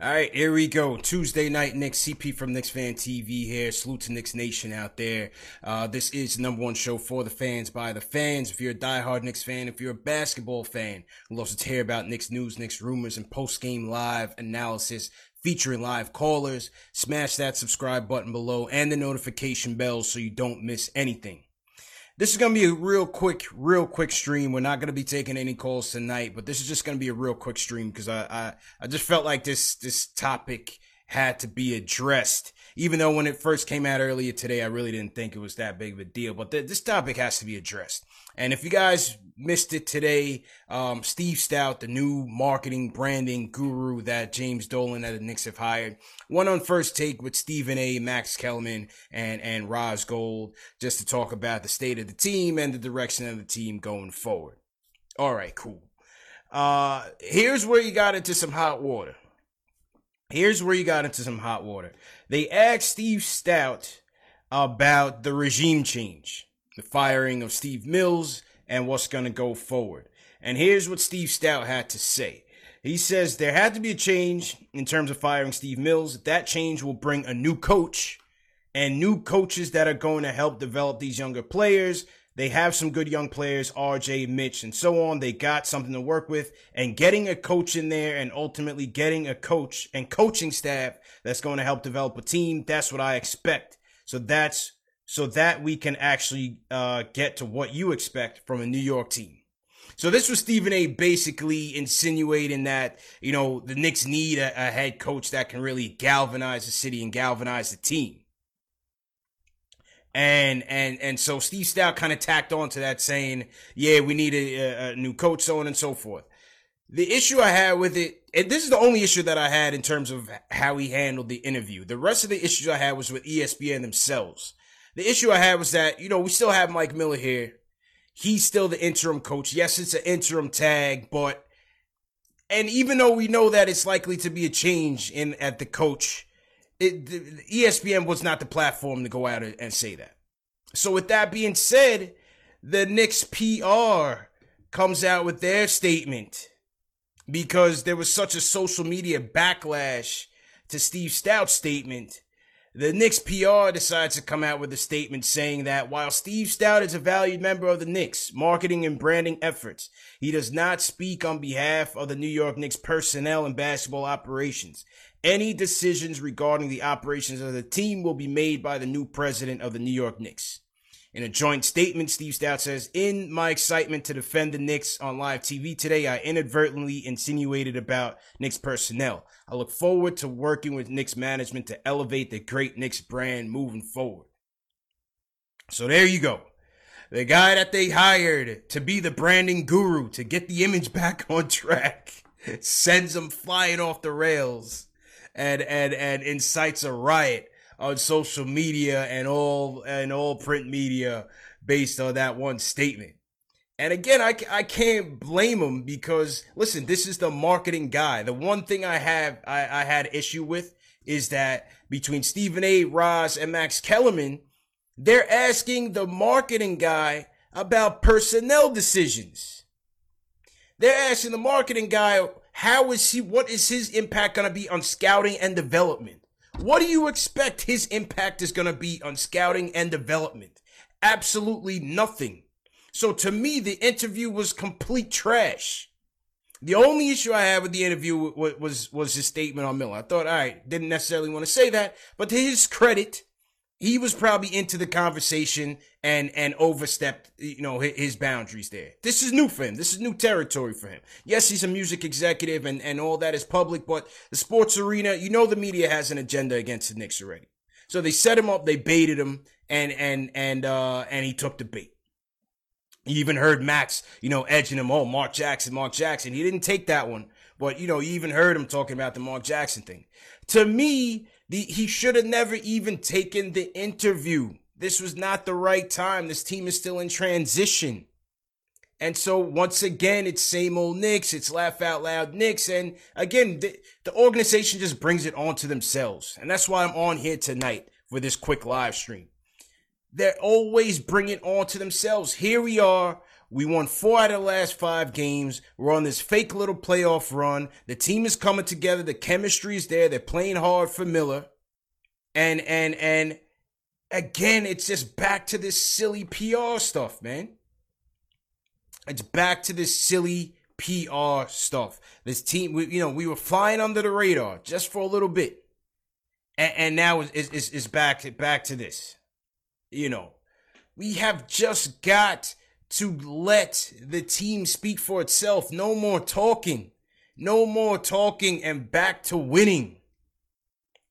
All right, here we go. Tuesday night, Knicks CP from Knicks Fan TV here. Salute to Knicks Nation out there. Uh, this is the number one show for the fans by the fans. If you're a diehard Knicks fan, if you're a basketball fan who loves to hear about Knicks news, Knicks rumors, and post game live analysis featuring live callers, smash that subscribe button below and the notification bell so you don't miss anything. This is going to be a real quick, real quick stream. We're not going to be taking any calls tonight, but this is just going to be a real quick stream because I, I, I just felt like this, this topic had to be addressed. Even though when it first came out earlier today, I really didn't think it was that big of a deal, but th- this topic has to be addressed. And if you guys missed it today, um, Steve Stoute, the new marketing branding guru that James Dolan at the Knicks have hired, went on first take with Stephen A, Max Kellerman, and, and Roz Gold just to talk about the state of the team and the direction of the team going forward. All right, cool. Uh, here's where you got into some hot water. Here's where you got into some hot water. They asked Steve Stoute about the regime change, the firing of Steve Mills, and what's going to go forward. And here's what Steve Stoute had to say. He says there had to be a change in terms of firing Steve Mills. That change will bring a new coach and new coaches that are going to help develop these younger players. They have some good young players, RJ, Mitch, and so on. They got something to work with. And getting a coach in there and ultimately getting a coach and coaching staff that's going to help develop a team, that's what I expect. So that's so that we can actually uh, get to what you expect from a New York team. So this was Stephen A. basically insinuating that, you know, the Knicks need a, a head coach that can really galvanize the city and galvanize the team. And and and so Steve Stoute kind of tacked on to that, saying, "Yeah, we need a, a, new coach, so on and so forth." The issue I had with it, and this is the only issue that I had in terms of how he handled the interview. The rest of the issues I had was with ESPN themselves. The issue I had was that you know we still have Mike Miller here. He's still the interim coach. Yes, it's an interim tag, but and even though we know that it's likely to be a change in at the coach it, the, ESPN was not the platform to go out and say that. So with that being said, the Knicks PR comes out with their statement because there was such a social media backlash to Steve Stoute's statement. The Knicks PR decides to come out with a statement saying that while Steve Stoute is a valued member of the Knicks marketing and branding efforts, he does not speak on behalf of the New York Knicks personnel and basketball operations. Any decisions regarding the operations of the team will be made by the new president of the New York Knicks. In a joint statement, Steve Stoute says, In my excitement to defend the Knicks on live TV today, I inadvertently insinuated about Knicks personnel. I look forward to working with Knicks management to elevate the great Knicks brand moving forward. So there you go. The guy that they hired to be the branding guru to get the image back on track sends them flying off the rails and and and incites a riot on social media and all and all print media based on that one statement. And again, I, I can't blame him because listen, this is the marketing guy. The one thing I have I, I had issue with is that between Stephen A. Ross and Max Kellerman, they're asking the marketing guy about personnel decisions. They're asking the marketing guy, how is he, what is his impact going to be on scouting and development? What do you expect his impact is going to be on scouting and development? Absolutely nothing. So to me, the interview was complete trash. The only issue I had with the interview was, was, his statement on Miller. I thought, all right, didn't necessarily want to say that, but to his credit, he was probably into the conversation and and overstepped you know his boundaries there. This is new for him. This is new territory for him. Yes he's a music executive and and all that is public but the sports arena you know the media has an agenda against the Knicks already. So they set him up they baited him and and and uh and he took the bait. You even heard Max, you know, edging him, oh, Mark Jackson, Mark Jackson. He didn't take that one, but, you know, you even heard him talking about the Mark Jackson thing. To me, the, he should have never even taken the interview. This was not the right time. This team is still in transition. And so once again, it's same old Knicks. It's laugh out loud Knicks. And again, the, the organization just brings it on to themselves. And that's why I'm on here tonight for this quick live stream. They're always bringing on to themselves. Here we are we won four out of the last five games. We're on this fake little playoff run. The team is coming together. The chemistry is there. They're playing hard for Miller. And and and again, it's just back to this silly PR stuff, man. It's back to this silly PR stuff. This team, we, you know, we were flying under the radar just for a little bit, and, and now it's, it's, it's back back to this. You know, we have just got to let the team speak for itself. No more talking. No more talking and back to winning.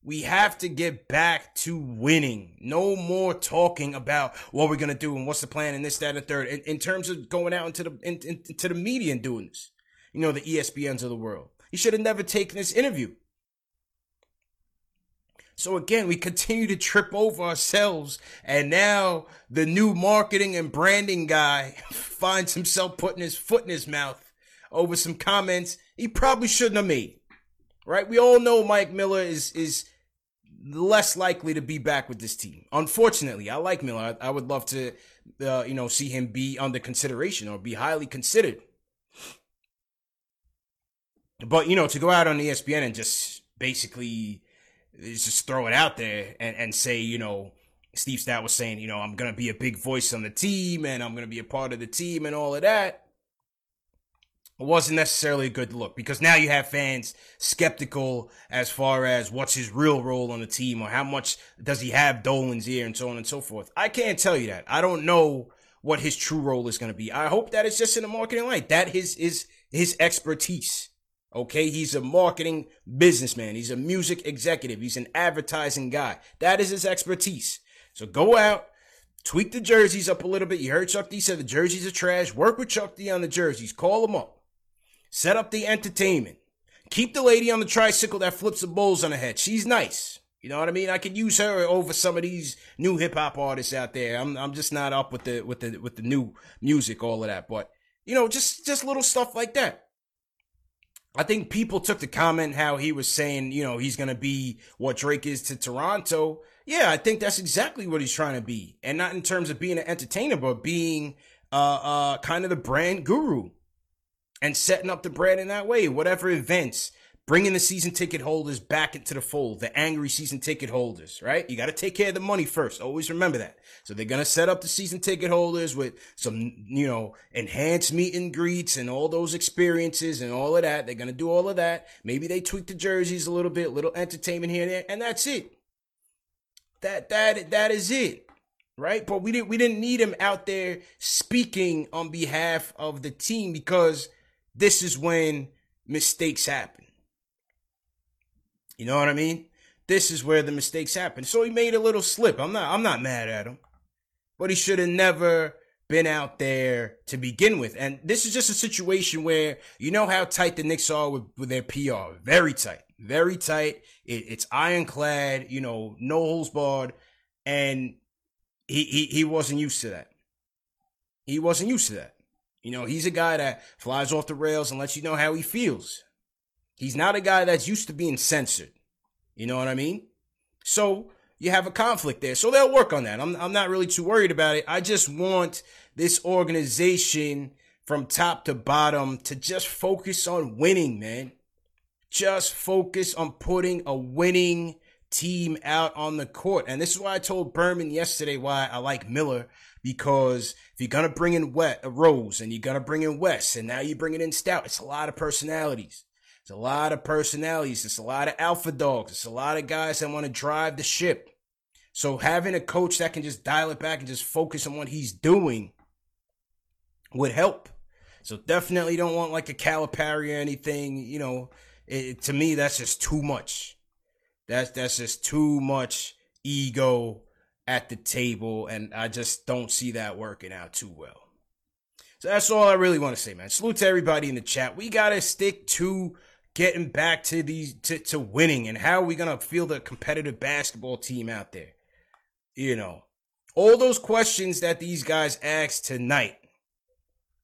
We have to get back to winning. No more talking about what we're gonna do and what's the plan and this, that, and third. In, in terms of going out into the in, into the media and doing this, you know, the ESPNs of the world. He should have never taken this interview. So again, we continue to trip over ourselves. And now the new marketing and branding guy finds himself putting his foot in his mouth over some comments he probably shouldn't have made. Right? We all know Mike Miller is, is less likely to be back with this team. Unfortunately, I like Miller. I, I would love to, uh, you know, see him be under consideration or be highly considered. But, you know, to go out on ESPN and just basically just throw it out there and, and say, you know, Steve Stoute was saying, you know, I'm going to be a big voice on the team and I'm going to be a part of the team and all of that. It wasn't necessarily a good look because now you have fans skeptical as far as what's his real role on the team or how much does he have Dolan's ear and so on and so forth. I can't tell you that. I don't know what his true role is going to be. I hope that it's just in the marketing light. That is his, his expertise. Okay, he's a marketing businessman. He's a music executive. He's an advertising guy. That is his expertise. So go out, tweak the jerseys up a little bit. You heard Chuck D said the jerseys are trash. Work with Chuck D on the jerseys. Call them up. Set up the entertainment. Keep the lady on the tricycle that flips the bowls on her head. She's nice. You know what I mean? I could use her over some of these new hip hop artists out there. I'm I'm just not up with the with the with the new music, all of that. But you know, just just little stuff like that. I think people took the comment how he was saying, you know, he's going to be what Drake is to Toronto. Yeah, I think that's exactly what he's trying to be. And not in terms of being an entertainer, but being uh, uh, kind of the brand guru and setting up the brand in that way. Whatever events, bringing the season ticket holders back into the fold, the angry season ticket holders, right? You got to take care of the money first. Always remember that. So they're going to set up the season ticket holders with some, you know, enhanced meet and greets and all those experiences and all of that. They're going to do all of that. Maybe they tweak the jerseys a little bit, little entertainment here and there, and that's it. That, that, that is it. Right. But we didn't, we didn't need him out there speaking on behalf of the team because this is when mistakes happen you know what I mean? This is where the mistakes happen. So he made a little slip. I'm not I'm not mad at him. But he should have never been out there to begin with. And this is just a situation where you know how tight the Knicks are with, with their PR. Very tight. very tight. It, it's ironclad, you know, no holes barred, and he, he he wasn't used to that. He wasn't used to that. You know, he's a guy that flies off the rails and lets you know how he feels. He's not a guy that's used to being censored. You know what I mean? So you have a conflict there. So they'll work on that. I'm, I'm not really too worried about it. I just want this organization from top to bottom to just focus on winning, man. Just focus on putting a winning team out on the court. And this is why I told Berman yesterday why I like Miller because if you're gonna bring in Wet a Rose and you're gonna bring in West and now you're bringing in Stoute, it's a lot of personalities. It's a lot of personalities. It's a lot of alpha dogs. It's a lot of guys that want to drive the ship. So having a coach that can just dial it back and just focus on what he's doing would help. So definitely don't want like a Calipari or anything. You know, it, to me that's just too much. That's that's just too much ego at the table, and I just don't see that working out too well. So that's all I really want to say, man. Salute to everybody in the chat. We gotta stick to getting back to these to, to winning and how are we gonna feel the competitive basketball team out there. You know, all those questions that these guys asked tonight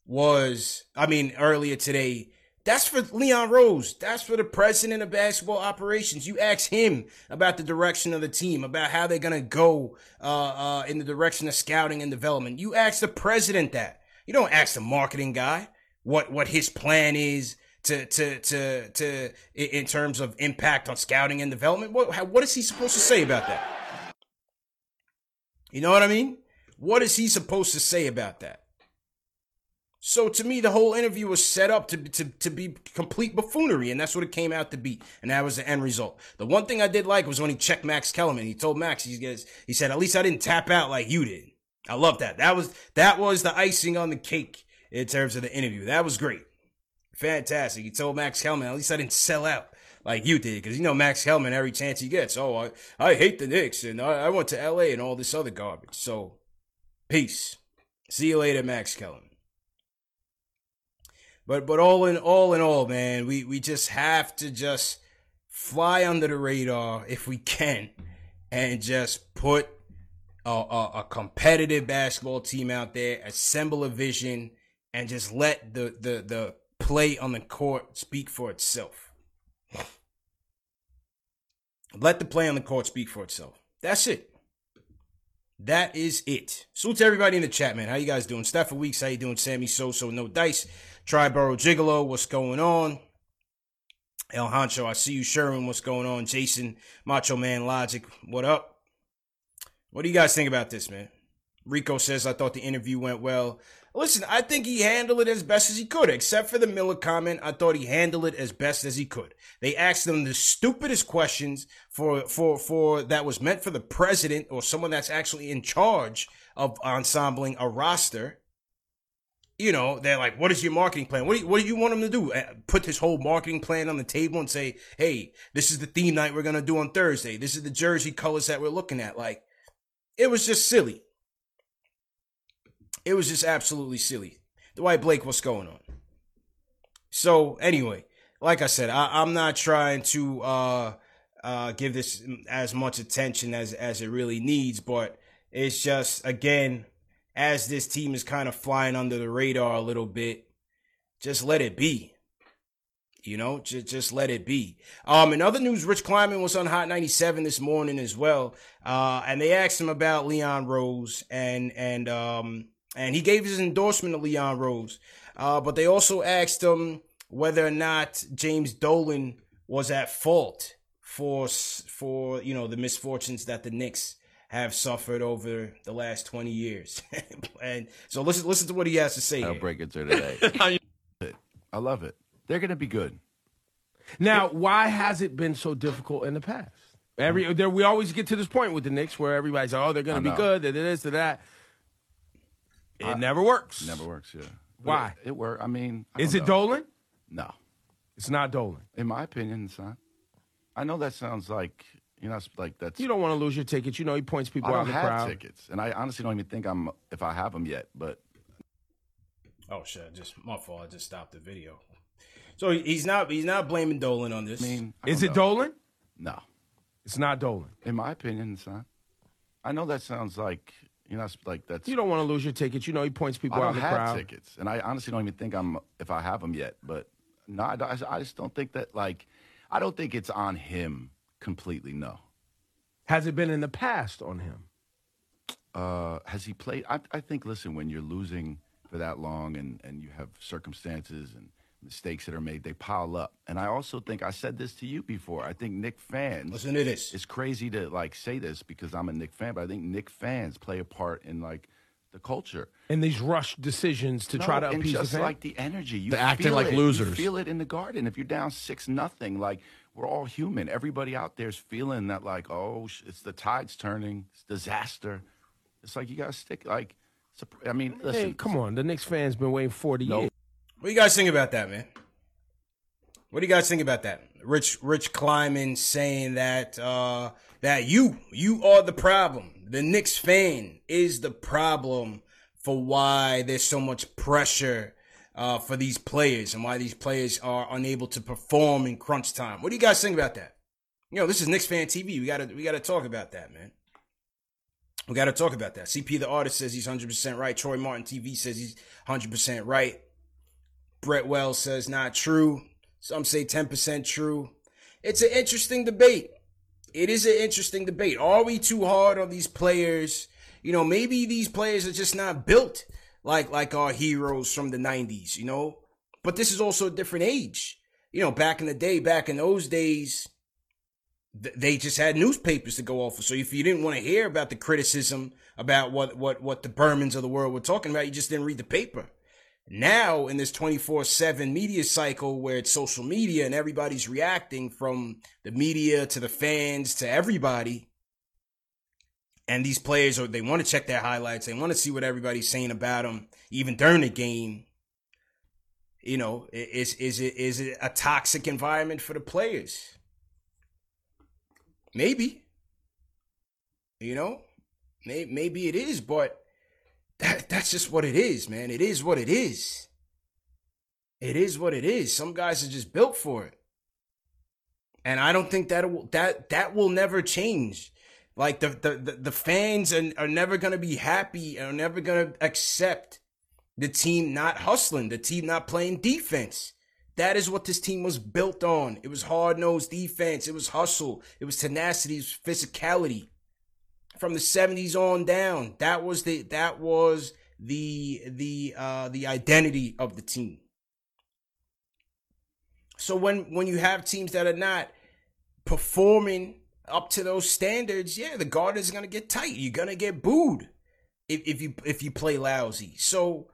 was, I mean, earlier today, that's for Leon Rose. That's for the president of basketball operations. You ask him about the direction of the team, about how they're gonna go uh, uh, in the direction of scouting and development. You ask the president that. You don't ask the marketing guy what what his plan is to to to to in terms of impact on scouting and development. What what is he supposed to say about that? You know what I mean? What is he supposed to say about that? So to me, the whole interview was set up to, to, to be complete buffoonery, and that's what it came out to be. And that was the end result. The one thing I did like was when he checked Max Kellerman. He told Max, he, goes, he said, at least I didn't tap out like you did. I love that. That was, that was the icing on the cake in terms of the interview. That was great. Fantastic. He told Max Kellerman, at least I didn't sell out like you did. Cause you know, Max Kellerman, every chance he gets, oh, I, I hate the Knicks and I, I went to LA and all this other garbage. So peace. See you later, Max Kellerman. But but all in all in all, man, we we just have to just fly under the radar if we can, and just put a, a, a competitive basketball team out there, assemble a vision, and just let the the the play on the court speak for itself. Let the play on the court speak for itself. That's it. That is it. Salute to everybody in the chat, man. How you guys doing? Stafford Weeks, how you doing? Sammy So So no dice. Triborough Gigolo, what's going on? El Hancho, I see you. Sherman, what's going on? Jason, Macho Man Logic, what up? What do you guys think about this, man? Rico says, I thought the interview went well. Listen, I think he handled it as best as he could, except for the Miller comment. I thought he handled it as best as he could. They asked him the stupidest questions for, for, for that was meant for the president or someone that's actually in charge of ensembling a roster you know, they're like, what is your marketing plan? What do you, what do you want them to do? Uh, put this whole marketing plan on the table and say, hey, this is the theme night we're going to do on Thursday. This is the jersey colors that we're looking at. Like, it was just silly. It was just absolutely silly. Dwight Blake, what's going on? So, anyway, like I said, I, am not trying to uh, uh, give this as much attention as, as it really needs, but it's just, again, as this team is kind of flying under the radar a little bit, just let it be. You know, just just let it be. Um, in other news, Rich Kleiman was on Hot 97 this morning as well. Uh, and they asked him about Leon Rose and and um and he gave his endorsement to Leon Rose. Uh, but they also asked him whether or not James Dolan was at fault for for you know the misfortunes that the Knicks have suffered over the last 20 years. and so listen listen to what he has to say. I'll here. break it to today. I love it. They're going to be good. Now, why has it been so difficult in the past? Every there, we always get to this point with the Knicks where everybody's oh they're going to be good, they're this, they're that. It I, never works. Never works. Yeah. Why? It, it works. I mean, I is it know. Dolan? No, it's not Dolan. In my opinion, it's not. I know that sounds like you know, like that's. You don't want to lose your tickets. You know, he points people I out in the crowd. tickets, and I honestly don't even think I'm if I have them yet. But oh shit! Just my fault. I just stopped the video. So he's not he's not blaming Dolan on this. I mean, I Is it know. Dolan? No, It's not Dolan. in my opinion, it's not. I know that sounds like you know, like that's. You don't want to lose your tickets. You know he points people I out don't in the have crowd. tickets, and I honestly don't even think I'm if I have them yet. But no, I, I just don't think that like I don't think it's on him completely. No. Has it been in the past on him? Uh, has he played? I, I think. Listen, when you're losing for that long, and and you have circumstances and mistakes that are made, they pile up. And I also think I said this to you before. I think Knick fans. Listen to this. It's crazy to like say this because I'm a Knick fan, but I think Knick fans play a part in like the culture. and these rushed decisions to try to and appease the just fan? like the energy. You They're acting feel like it. You losers. feel it in the garden. If you're down six nothing, like we're all human. Everybody out there's feeling that like, oh, it's the tide's turning. It's disaster. It's like you gotta stick. Like, I mean, listen. hey, come on. The Knicks fans been waiting 40 No. years. What do you guys think about that, man? What do you guys think about that? Rich Rich Kleiman saying that uh that you you are the problem. The Knicks fan is the problem for why there's so much pressure uh for these players and why these players are unable to perform in crunch time. What do you guys think about that? You know, this is Knicks fan TV. We gotta we gotta talk about that, man. We gotta talk about that. CP the artist says he's hundred percent right. Troy Martin TV says he's hundred percent right. Brett Wells says not true. Some say 10% true. It's an interesting debate. It is an interesting debate. Are we too hard on these players? You know, maybe these players are just not built like like our heroes from the 90s, you know? But this is also a different age. You know, back in the day, back in those days, th- they just had newspapers to go off of. So if you didn't want to hear about the criticism about what what what the Bermans of the world were talking about, you just didn't read the paper. Now, in this 24 7 media cycle where it's social media and everybody's reacting from the media to the fans to everybody, and these players are they want to check their highlights, they want to see what everybody's saying about them, even during the game. You know, is is it is it a toxic environment for the players? Maybe. You know, maybe it is, but that that's just what it is, man. It is what it is. It is what it is. Some guys are just built for it. And I don't think that that that will never change. Like the the the, the fans are, are never gonna be happy are never gonna accept the team not hustling, the team not playing defense. That is what this team was built on. It was hard nosed defense. It was hustle. It was tenacity. It was physicality from the 70s on down that was the that was the the uh the identity of the team. So when when you have teams that are not performing up to those standards yeah the guard is to get tight. You're to get booed if, if you if you play lousy. So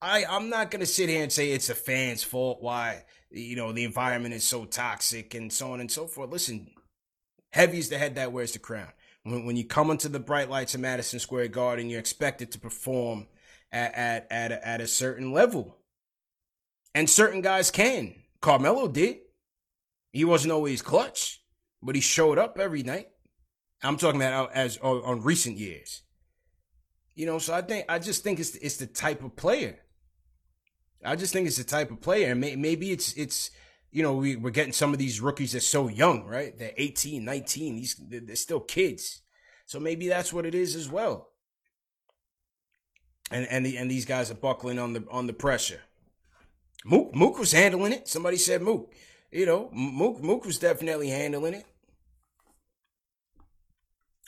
i i'm not to sit here and say it's the fans fault why you know the environment is so toxic and so on and so forth. Listen heavy is the head that wears the crown when, when you come into the bright lights of Madison Square Garden, you're expected to perform at at at a, at a certain level, and certain guys can. Carmelo did. He wasn't always clutch, but he showed up every night. I'm talking about as on, on recent years. You know, so I think I just think it's it's the type of player. I just think it's the type of player, and may, maybe it's it's you know, we, we're getting some of these rookies that's so young, right? They're 18, 19. These, they're, still kids. So maybe that's what it is as well. And, and, the, and these guys are buckling on the, on the pressure. Mook, Mook was handling it. Somebody said Mook. You know, Mook, Mook was definitely handling it.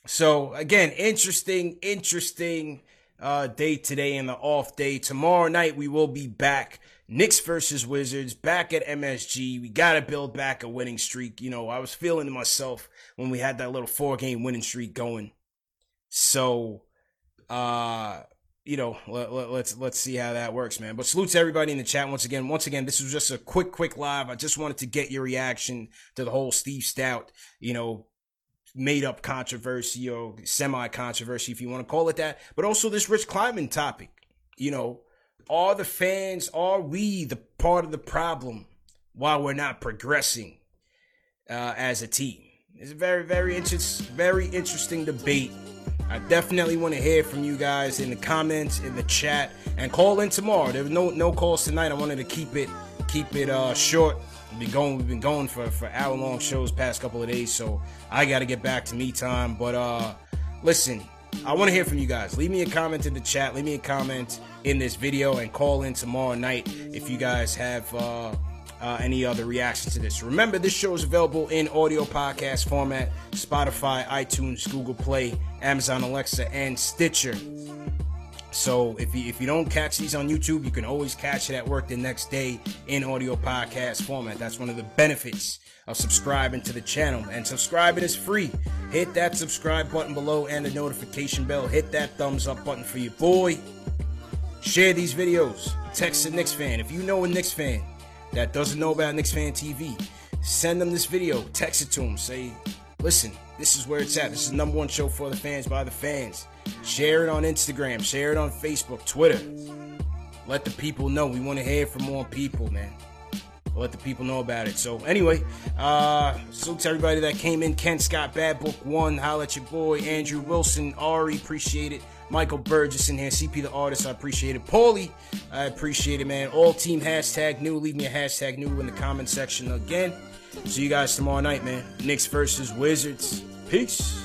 So again, interesting, interesting uh, day today and the off day. Tomorrow night we will be back. Knicks versus Wizards back at MSG. We got to build back a winning streak. You know, I was feeling it myself when we had that little four game winning streak going. So, uh, you know, let, let, let's let's see how that works, man. But salute to everybody in the chat once again. Once again, this was just a quick, quick live. I just wanted to get your reaction to the whole Steve Stoute, you know, made up controversy or semi controversy, if you want to call it that. But also this Rich Kleiman topic. You know, are the fans, are we the part of the problem while we're not progressing uh, as a team? It's a very, very interesting, very interesting debate. I definitely want to hear from you guys in the comments, in the chat, and call in tomorrow. There were no no calls tonight. I wanted to keep it keep it uh, short. Been going, we've been going for for hour long shows past couple of days, so I got to get back to me time. But uh, listen, I want to hear from you guys. Leave me a comment in the chat. Leave me a comment in this video and call in tomorrow night if you guys have uh, uh, any other reactions to this. Remember, this show is available in audio podcast format Spotify, iTunes, Google Play, Amazon Alexa, and Stitcher. So if you if you don't catch these on YouTube, you can always catch it at work the next day in audio podcast format. That's one of the benefits of subscribing to the channel. And subscribing is free. Hit that subscribe button below and the notification bell. Hit that thumbs up button for your boy. Share these videos. Text a Knicks fan. If you know a Knicks fan that doesn't know about Knicks Fan TV, send them this video. Text it to them. Say, listen, this is where it's at. This is the number one show for the fans by the fans. Share it on Instagram. Share it on Facebook, Twitter. Let the people know. We want to hear from more people, man. Let the people know about it. So anyway, uh, salute to everybody that came in. Ken Scott, Bad Book One, holla at your boy Andrew Wilson, Ari, appreciate it. Michael Burgess in here, CP the artist, I appreciate it. Paulie, I appreciate it, man. All team hashtag new. Leave me a hashtag new in the comment section again. See you guys tomorrow night, man. Knicks versus Wizards. Peace.